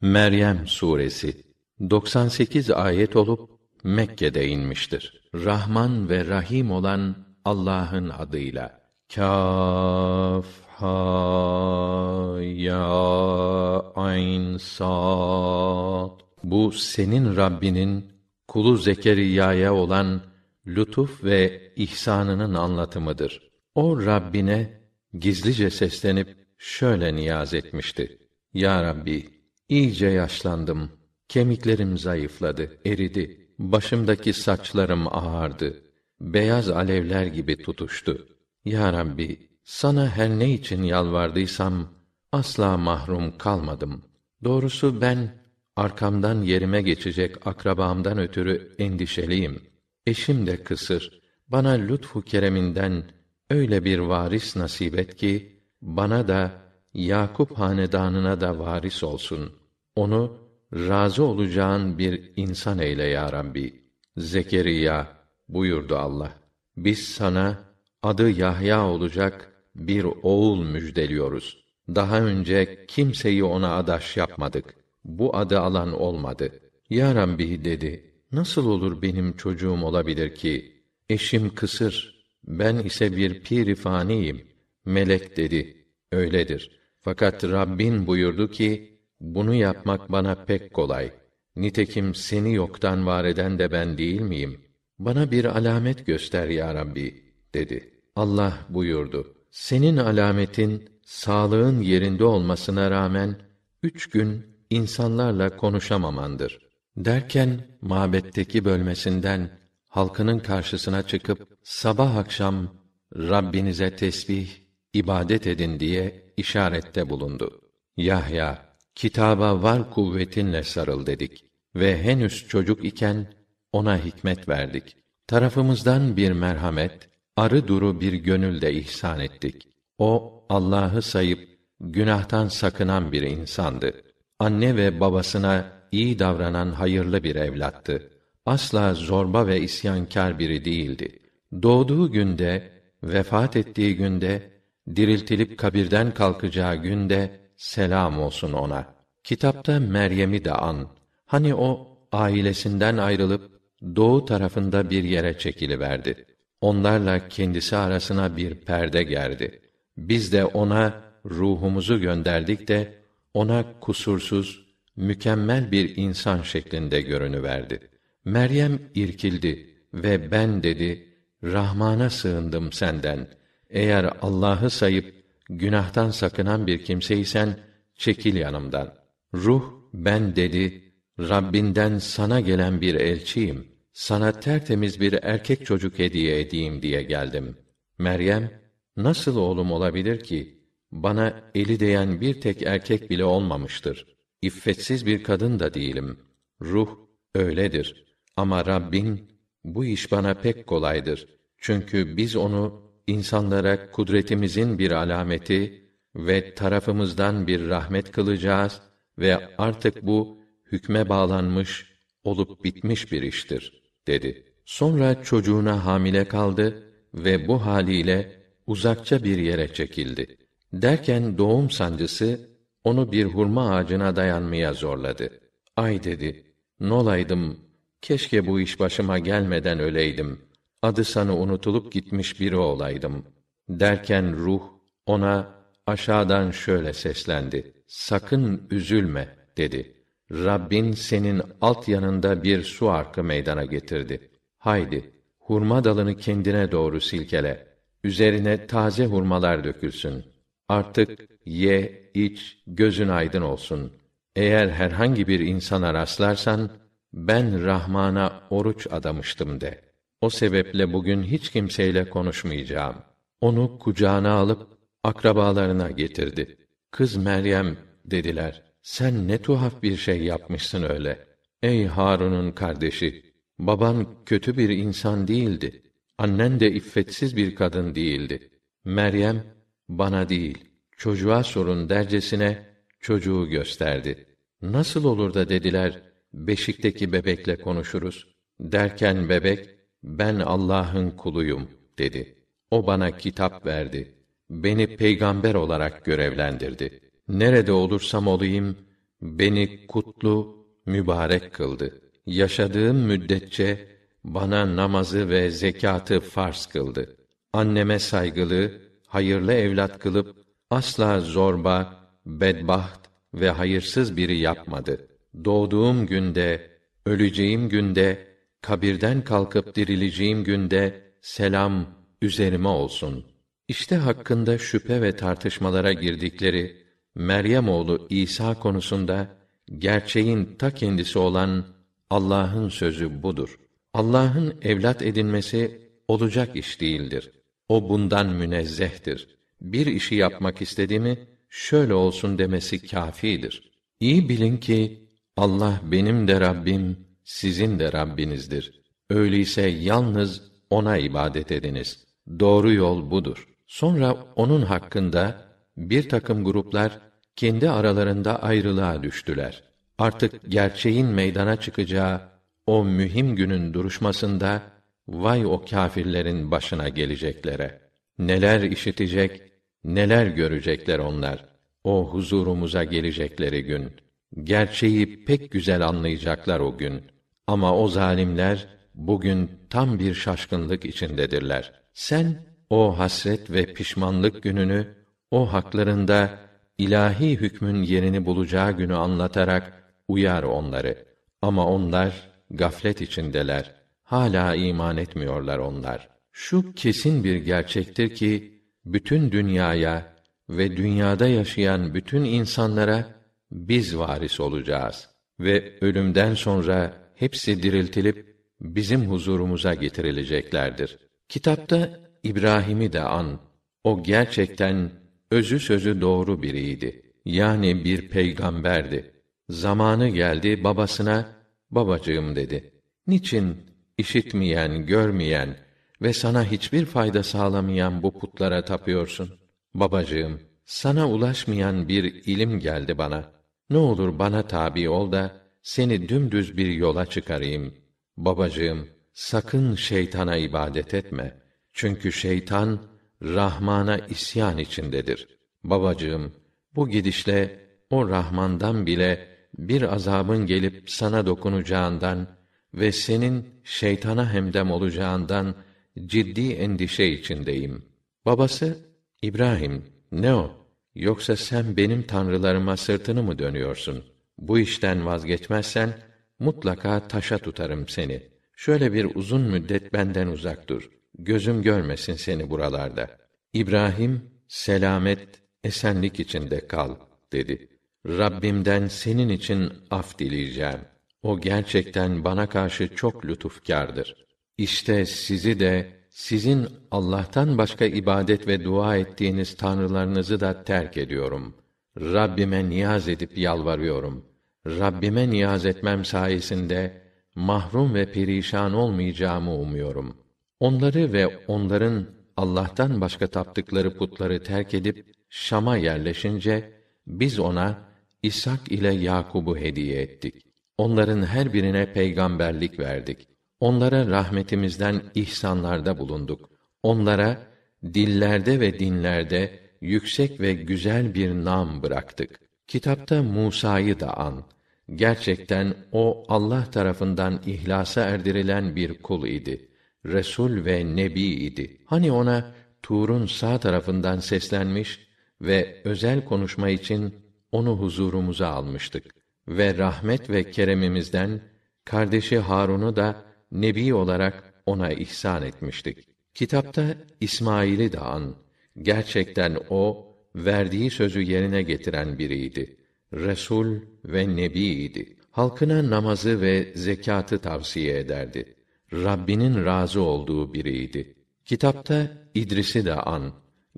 Meryem suresi 98 ayet olup Mekke'de inmiştir. Rahman ve Rahim olan Allah'ın adıyla. Kaf ha ya ayn sad. Bu senin Rabbinin kulu Zekeriya'ya olan lütuf ve ihsanının anlatımıdır. O Rabbine gizlice seslenip şöyle niyaz etmişti. Ya Rabbi, iyice yaşlandım. Kemiklerim zayıfladı, eridi. Başımdaki saçlarım ağardı. Beyaz alevler gibi tutuştu. Ya Rabbi, sana her ne için yalvardıysam asla mahrum kalmadım. Doğrusu ben arkamdan yerime geçecek akrabamdan ötürü endişeliyim. Eşim de kısır. Bana lütfu kereminden öyle bir varis nasip et ki bana da Yakup hanedanına da varis olsun. Onu razı olacağın bir insan eyle ya Rabbi. Zekeriya buyurdu Allah. Biz sana adı Yahya olacak bir oğul müjdeliyoruz. Daha önce kimseyi ona adaş yapmadık. Bu adı alan olmadı. Ya Rabbi dedi. Nasıl olur benim çocuğum olabilir ki? Eşim kısır, ben ise bir pir Melek dedi. Öyledir. Fakat Rabbin buyurdu ki, bunu yapmak bana pek kolay. Nitekim seni yoktan var eden de ben değil miyim? Bana bir alamet göster ya Rabbi, dedi. Allah buyurdu. Senin alametin, sağlığın yerinde olmasına rağmen, üç gün insanlarla konuşamamandır. Derken, mabetteki bölmesinden, halkının karşısına çıkıp, sabah akşam, Rabbinize tesbih, ibadet edin diye işarette bulundu. Yahya, kitaba var kuvvetinle sarıl dedik ve henüz çocuk iken ona hikmet verdik. Tarafımızdan bir merhamet, arı duru bir gönülde ihsan ettik. O Allah'ı sayıp günahtan sakınan bir insandı. Anne ve babasına iyi davranan hayırlı bir evlattı. Asla zorba ve isyankâr biri değildi. Doğduğu günde, vefat ettiği günde diriltilip kabirden kalkacağı günde selam olsun ona. Kitapta Meryem'i de an. Hani o ailesinden ayrılıp doğu tarafında bir yere çekiliverdi. Onlarla kendisi arasına bir perde gerdi. Biz de ona ruhumuzu gönderdik de ona kusursuz, mükemmel bir insan şeklinde görünüverdi. Meryem irkildi ve ben dedi, Rahman'a sığındım senden. Eğer Allah'ı sayıp günahtan sakınan bir kimseysen çekil yanımdan. Ruh ben dedi, Rabbinden sana gelen bir elçiyim. Sana tertemiz bir erkek çocuk hediye edeyim diye geldim. Meryem, nasıl oğlum olabilir ki? Bana eli değen bir tek erkek bile olmamıştır. İffetsiz bir kadın da değilim. Ruh öyledir. Ama Rabbin, bu iş bana pek kolaydır. Çünkü biz onu insanlara kudretimizin bir alameti ve tarafımızdan bir rahmet kılacağız ve artık bu hükme bağlanmış olup bitmiş bir iştir dedi. Sonra çocuğuna hamile kaldı ve bu haliyle uzakça bir yere çekildi. Derken doğum sancısı onu bir hurma ağacına dayanmaya zorladı. Ay dedi, nolaydım, keşke bu iş başıma gelmeden öleydim.'' Adı sanı unutulup gitmiş biri olaydım. Derken ruh ona aşağıdan şöyle seslendi. Sakın üzülme dedi. Rabbin senin alt yanında bir su arkı meydana getirdi. Haydi, hurma dalını kendine doğru silkele. Üzerine taze hurmalar dökülsün. Artık ye, iç, gözün aydın olsun. Eğer herhangi bir insana rastlarsan, ben Rahman'a oruç adamıştım de.'' O sebeple bugün hiç kimseyle konuşmayacağım. Onu kucağına alıp akrabalarına getirdi. Kız Meryem dediler. Sen ne tuhaf bir şey yapmışsın öyle. Ey Harun'un kardeşi, baban kötü bir insan değildi. Annen de iffetsiz bir kadın değildi. Meryem bana değil, çocuğa sorun dercesine çocuğu gösterdi. Nasıl olur da dediler, beşikteki bebekle konuşuruz. Derken bebek, ben Allah'ın kuluyum dedi. O bana kitap verdi. Beni peygamber olarak görevlendirdi. Nerede olursam olayım beni kutlu, mübarek kıldı. Yaşadığım müddetçe bana namazı ve zekatı farz kıldı. Anneme saygılı, hayırlı evlat kılıp asla zorba, bedbaht ve hayırsız biri yapmadı. Doğduğum günde, öleceğim günde, kabirden kalkıp dirileceğim günde selam üzerime olsun. İşte hakkında şüphe ve tartışmalara girdikleri Meryem oğlu İsa konusunda gerçeğin ta kendisi olan Allah'ın sözü budur. Allah'ın evlat edinmesi olacak iş değildir. O bundan münezzehtir. Bir işi yapmak istedi mi şöyle olsun demesi kâfidir. İyi bilin ki Allah benim de Rabbim, sizin de Rabbinizdir. Öyleyse yalnız ona ibadet ediniz. Doğru yol budur. Sonra onun hakkında bir takım gruplar kendi aralarında ayrılığa düştüler. Artık gerçeğin meydana çıkacağı o mühim günün duruşmasında vay o kâfirlerin başına geleceklere. Neler işitecek, neler görecekler onlar. O huzurumuza gelecekleri gün. Gerçeği pek güzel anlayacaklar o gün. Ama o zalimler bugün tam bir şaşkınlık içindedirler. Sen o hasret ve pişmanlık gününü o haklarında ilahi hükmün yerini bulacağı günü anlatarak uyar onları. Ama onlar gaflet içindeler. Hala iman etmiyorlar onlar. Şu kesin bir gerçektir ki bütün dünyaya ve dünyada yaşayan bütün insanlara biz varis olacağız ve ölümden sonra hepsi diriltilip bizim huzurumuza getirileceklerdir. Kitapta İbrahim'i de an. O gerçekten özü sözü doğru biriydi. Yani bir peygamberdi. Zamanı geldi babasına babacığım dedi. Niçin işitmeyen, görmeyen ve sana hiçbir fayda sağlamayan bu putlara tapıyorsun? Babacığım, sana ulaşmayan bir ilim geldi bana. Ne olur bana tabi ol da seni dümdüz bir yola çıkarayım. Babacığım, sakın şeytana ibadet etme. Çünkü şeytan Rahman'a isyan içindedir. Babacığım, bu gidişle o Rahman'dan bile bir azabın gelip sana dokunacağından ve senin şeytana hemdem olacağından ciddi endişe içindeyim. Babası İbrahim, ne o? Yoksa sen benim tanrılarıma sırtını mı dönüyorsun? Bu işten vazgeçmezsen mutlaka taşa tutarım seni. Şöyle bir uzun müddet benden uzak dur. Gözüm görmesin seni buralarda. İbrahim selamet, esenlik içinde kal dedi. Rabbimden senin için af dileyeceğim. O gerçekten bana karşı çok lütufkârdır. İşte sizi de sizin Allah'tan başka ibadet ve dua ettiğiniz tanrılarınızı da terk ediyorum. Rabbime niyaz edip yalvarıyorum. Rabbime niyaz etmem sayesinde mahrum ve perişan olmayacağımı umuyorum. Onları ve onların Allah'tan başka taptıkları putları terk edip Şam'a yerleşince biz ona İshak ile Yakub'u hediye ettik. Onların her birine peygamberlik verdik. Onlara rahmetimizden ihsanlarda bulunduk. Onlara dillerde ve dinlerde yüksek ve güzel bir nam bıraktık. Kitapta Musa'yı da an. Gerçekten o Allah tarafından ihlasa erdirilen bir kul idi. Resul ve nebi idi. Hani ona Tur'un sağ tarafından seslenmiş ve özel konuşma için onu huzurumuza almıştık ve rahmet ve keremimizden kardeşi Harun'u da nebi olarak ona ihsan etmiştik. Kitapta İsmail'i de an. Gerçekten o verdiği sözü yerine getiren biriydi. Resul ve nebiydi. Halkına namazı ve zekatı tavsiye ederdi. Rabbinin razı olduğu biriydi. Kitapta İdris'i de an.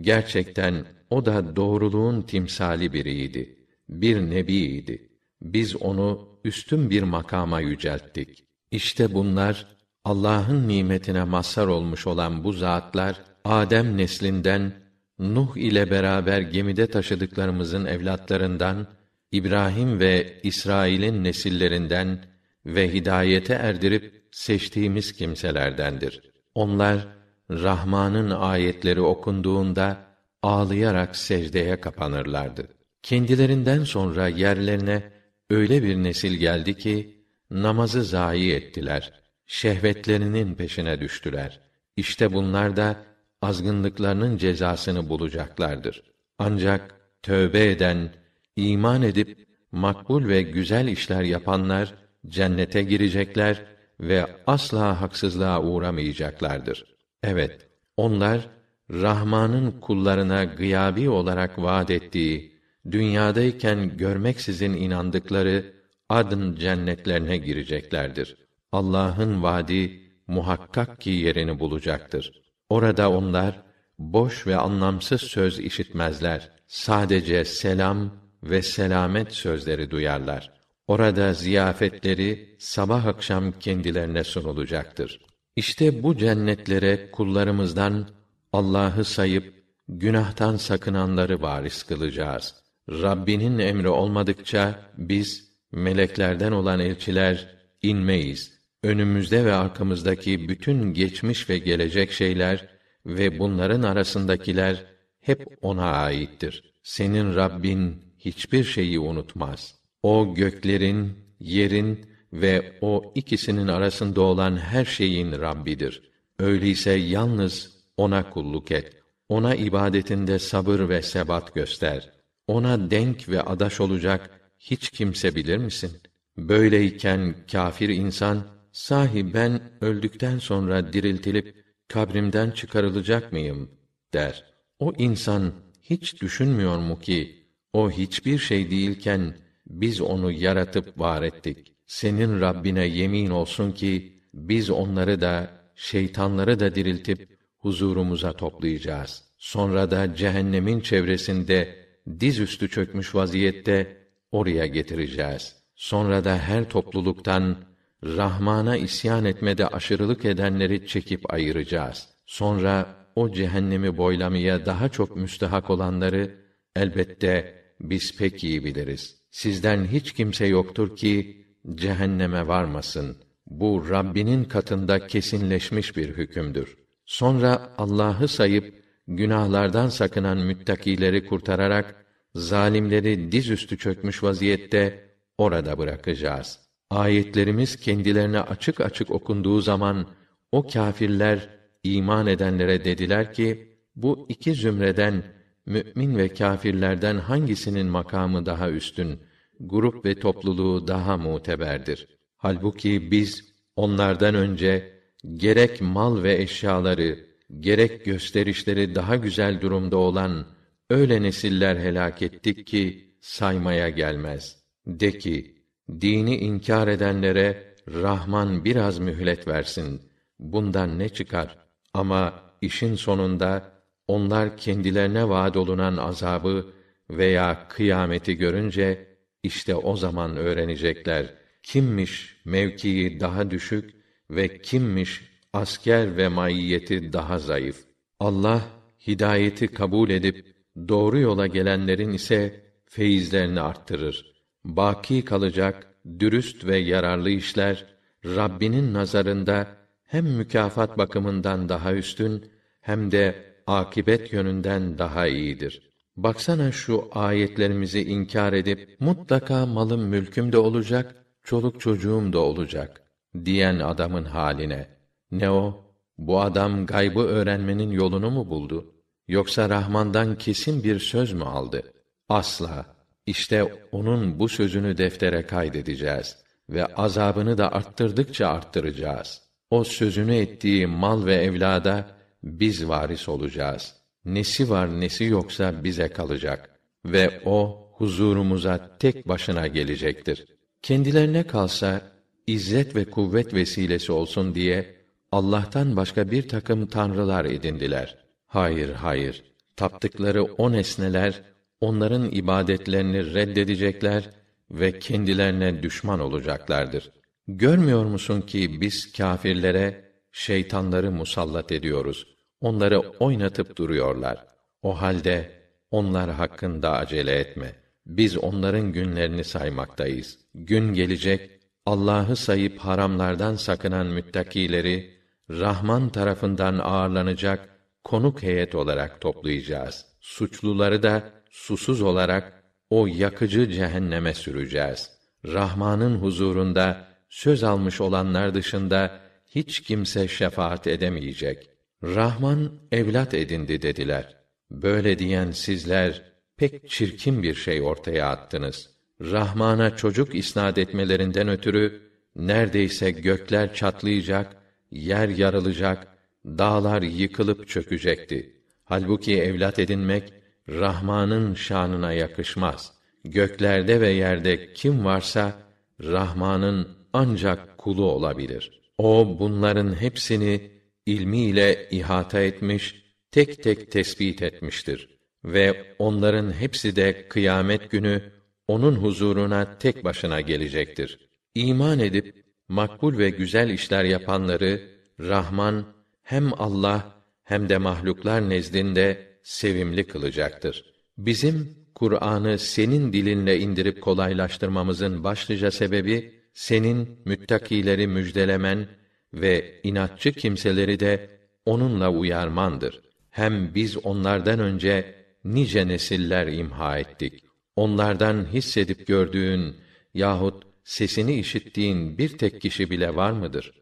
Gerçekten o da doğruluğun timsali biriydi bir nebiydi. Biz onu üstün bir makama yücelttik. İşte bunlar Allah'ın nimetine mazhar olmuş olan bu zatlar Adem neslinden Nuh ile beraber gemide taşıdıklarımızın evlatlarından İbrahim ve İsrail'in nesillerinden ve hidayete erdirip seçtiğimiz kimselerdendir. Onlar Rahman'ın ayetleri okunduğunda ağlayarak secdeye kapanırlardı. Kendilerinden sonra yerlerine öyle bir nesil geldi ki namazı zayi ettiler. Şehvetlerinin peşine düştüler. İşte bunlar da azgınlıklarının cezasını bulacaklardır. Ancak tövbe eden, iman edip makbul ve güzel işler yapanlar cennete girecekler ve asla haksızlığa uğramayacaklardır. Evet, onlar Rahman'ın kullarına gıyabi olarak vaad ettiği, dünyadayken görmeksizin inandıkları adın cennetlerine gireceklerdir. Allah'ın vaadi muhakkak ki yerini bulacaktır. Orada onlar boş ve anlamsız söz işitmezler. Sadece selam ve selamet sözleri duyarlar. Orada ziyafetleri sabah akşam kendilerine sunulacaktır. İşte bu cennetlere kullarımızdan Allah'ı sayıp günahtan sakınanları varis kılacağız. Rabbinin emri olmadıkça biz meleklerden olan elçiler inmeyiz. Önümüzde ve arkamızdaki bütün geçmiş ve gelecek şeyler ve bunların arasındakiler hep ona aittir. Senin Rabbin hiçbir şeyi unutmaz. O göklerin, yerin ve o ikisinin arasında olan her şeyin Rabbidir. Öyleyse yalnız ona kulluk et. Ona ibadetinde sabır ve sebat göster. Ona denk ve adaş olacak hiç kimse bilir misin? Böyleyken kâfir insan, sahi ben öldükten sonra diriltilip kabrimden çıkarılacak mıyım der. O insan hiç düşünmüyor mu ki o hiçbir şey değilken biz onu yaratıp var ettik. Senin Rabbine yemin olsun ki biz onları da şeytanları da diriltip huzurumuza toplayacağız. Sonra da cehennemin çevresinde dizüstü çökmüş vaziyette oraya getireceğiz. Sonra da her topluluktan Rahman'a isyan etmede aşırılık edenleri çekip ayıracağız. Sonra o cehennemi boylamaya daha çok müstehak olanları elbette biz pek iyi biliriz. Sizden hiç kimse yoktur ki cehenneme varmasın. Bu Rabbinin katında kesinleşmiş bir hükümdür. Sonra Allah'ı sayıp günahlardan sakınan müttakileri kurtararak zalimleri dizüstü çökmüş vaziyette orada bırakacağız. Ayetlerimiz kendilerine açık açık okunduğu zaman o kâfirler iman edenlere dediler ki bu iki zümreden mümin ve kâfirlerden hangisinin makamı daha üstün, grup ve topluluğu daha muteberdir. Halbuki biz onlardan önce gerek mal ve eşyaları, gerek gösterişleri daha güzel durumda olan öyle nesiller helak ettik ki saymaya gelmez. De ki, dini inkar edenlere Rahman biraz mühlet versin. Bundan ne çıkar? Ama işin sonunda onlar kendilerine vaad olunan azabı veya kıyameti görünce işte o zaman öğrenecekler kimmiş mevkii daha düşük ve kimmiş asker ve maiyeti daha zayıf. Allah hidayeti kabul edip doğru yola gelenlerin ise feyizlerini arttırır. Baki kalacak dürüst ve yararlı işler Rabbinin nazarında hem mükafat bakımından daha üstün hem de akibet yönünden daha iyidir. Baksana şu ayetlerimizi inkar edip mutlaka malım mülküm de olacak, çoluk çocuğum da olacak diyen adamın haline. Ne o? Bu adam gaybı öğrenmenin yolunu mu buldu? Yoksa Rahman'dan kesin bir söz mü aldı? Asla. İşte onun bu sözünü deftere kaydedeceğiz ve azabını da arttırdıkça arttıracağız. O sözünü ettiği mal ve evlada biz varis olacağız. Nesi var nesi yoksa bize kalacak ve o huzurumuza tek başına gelecektir. Kendilerine kalsa izzet ve kuvvet vesilesi olsun diye Allah'tan başka bir takım tanrılar edindiler. Hayır, hayır. Taptıkları o nesneler onların ibadetlerini reddedecekler ve kendilerine düşman olacaklardır. Görmüyor musun ki biz kâfirlere şeytanları musallat ediyoruz. Onları oynatıp duruyorlar. O halde onlar hakkında acele etme. Biz onların günlerini saymaktayız. Gün gelecek Allah'ı sayıp haramlardan sakınan müttakileri Rahman tarafından ağırlanacak konuk heyet olarak toplayacağız. Suçluları da susuz olarak o yakıcı cehenneme süreceğiz. Rahman'ın huzurunda söz almış olanlar dışında hiç kimse şefaat edemeyecek. Rahman evlat edindi dediler. Böyle diyen sizler pek çirkin bir şey ortaya attınız. Rahman'a çocuk isnat etmelerinden ötürü neredeyse gökler çatlayacak, yer yarılacak, dağlar yıkılıp çökecekti. Halbuki evlat edinmek Rahman'ın şanına yakışmaz. Göklerde ve yerde kim varsa Rahman'ın ancak kulu olabilir. O bunların hepsini ilmiyle ihata etmiş, tek tek tespit etmiştir ve onların hepsi de kıyamet günü onun huzuruna tek başına gelecektir. İman edip makbul ve güzel işler yapanları Rahman hem Allah hem de mahluklar nezdinde sevimli kılacaktır. Bizim Kur'an'ı senin dilinle indirip kolaylaştırmamızın başlıca sebebi senin müttakileri müjdelemen ve inatçı kimseleri de onunla uyarmandır. Hem biz onlardan önce nice nesiller imha ettik. Onlardan hissedip gördüğün yahut sesini işittiğin bir tek kişi bile var mıdır?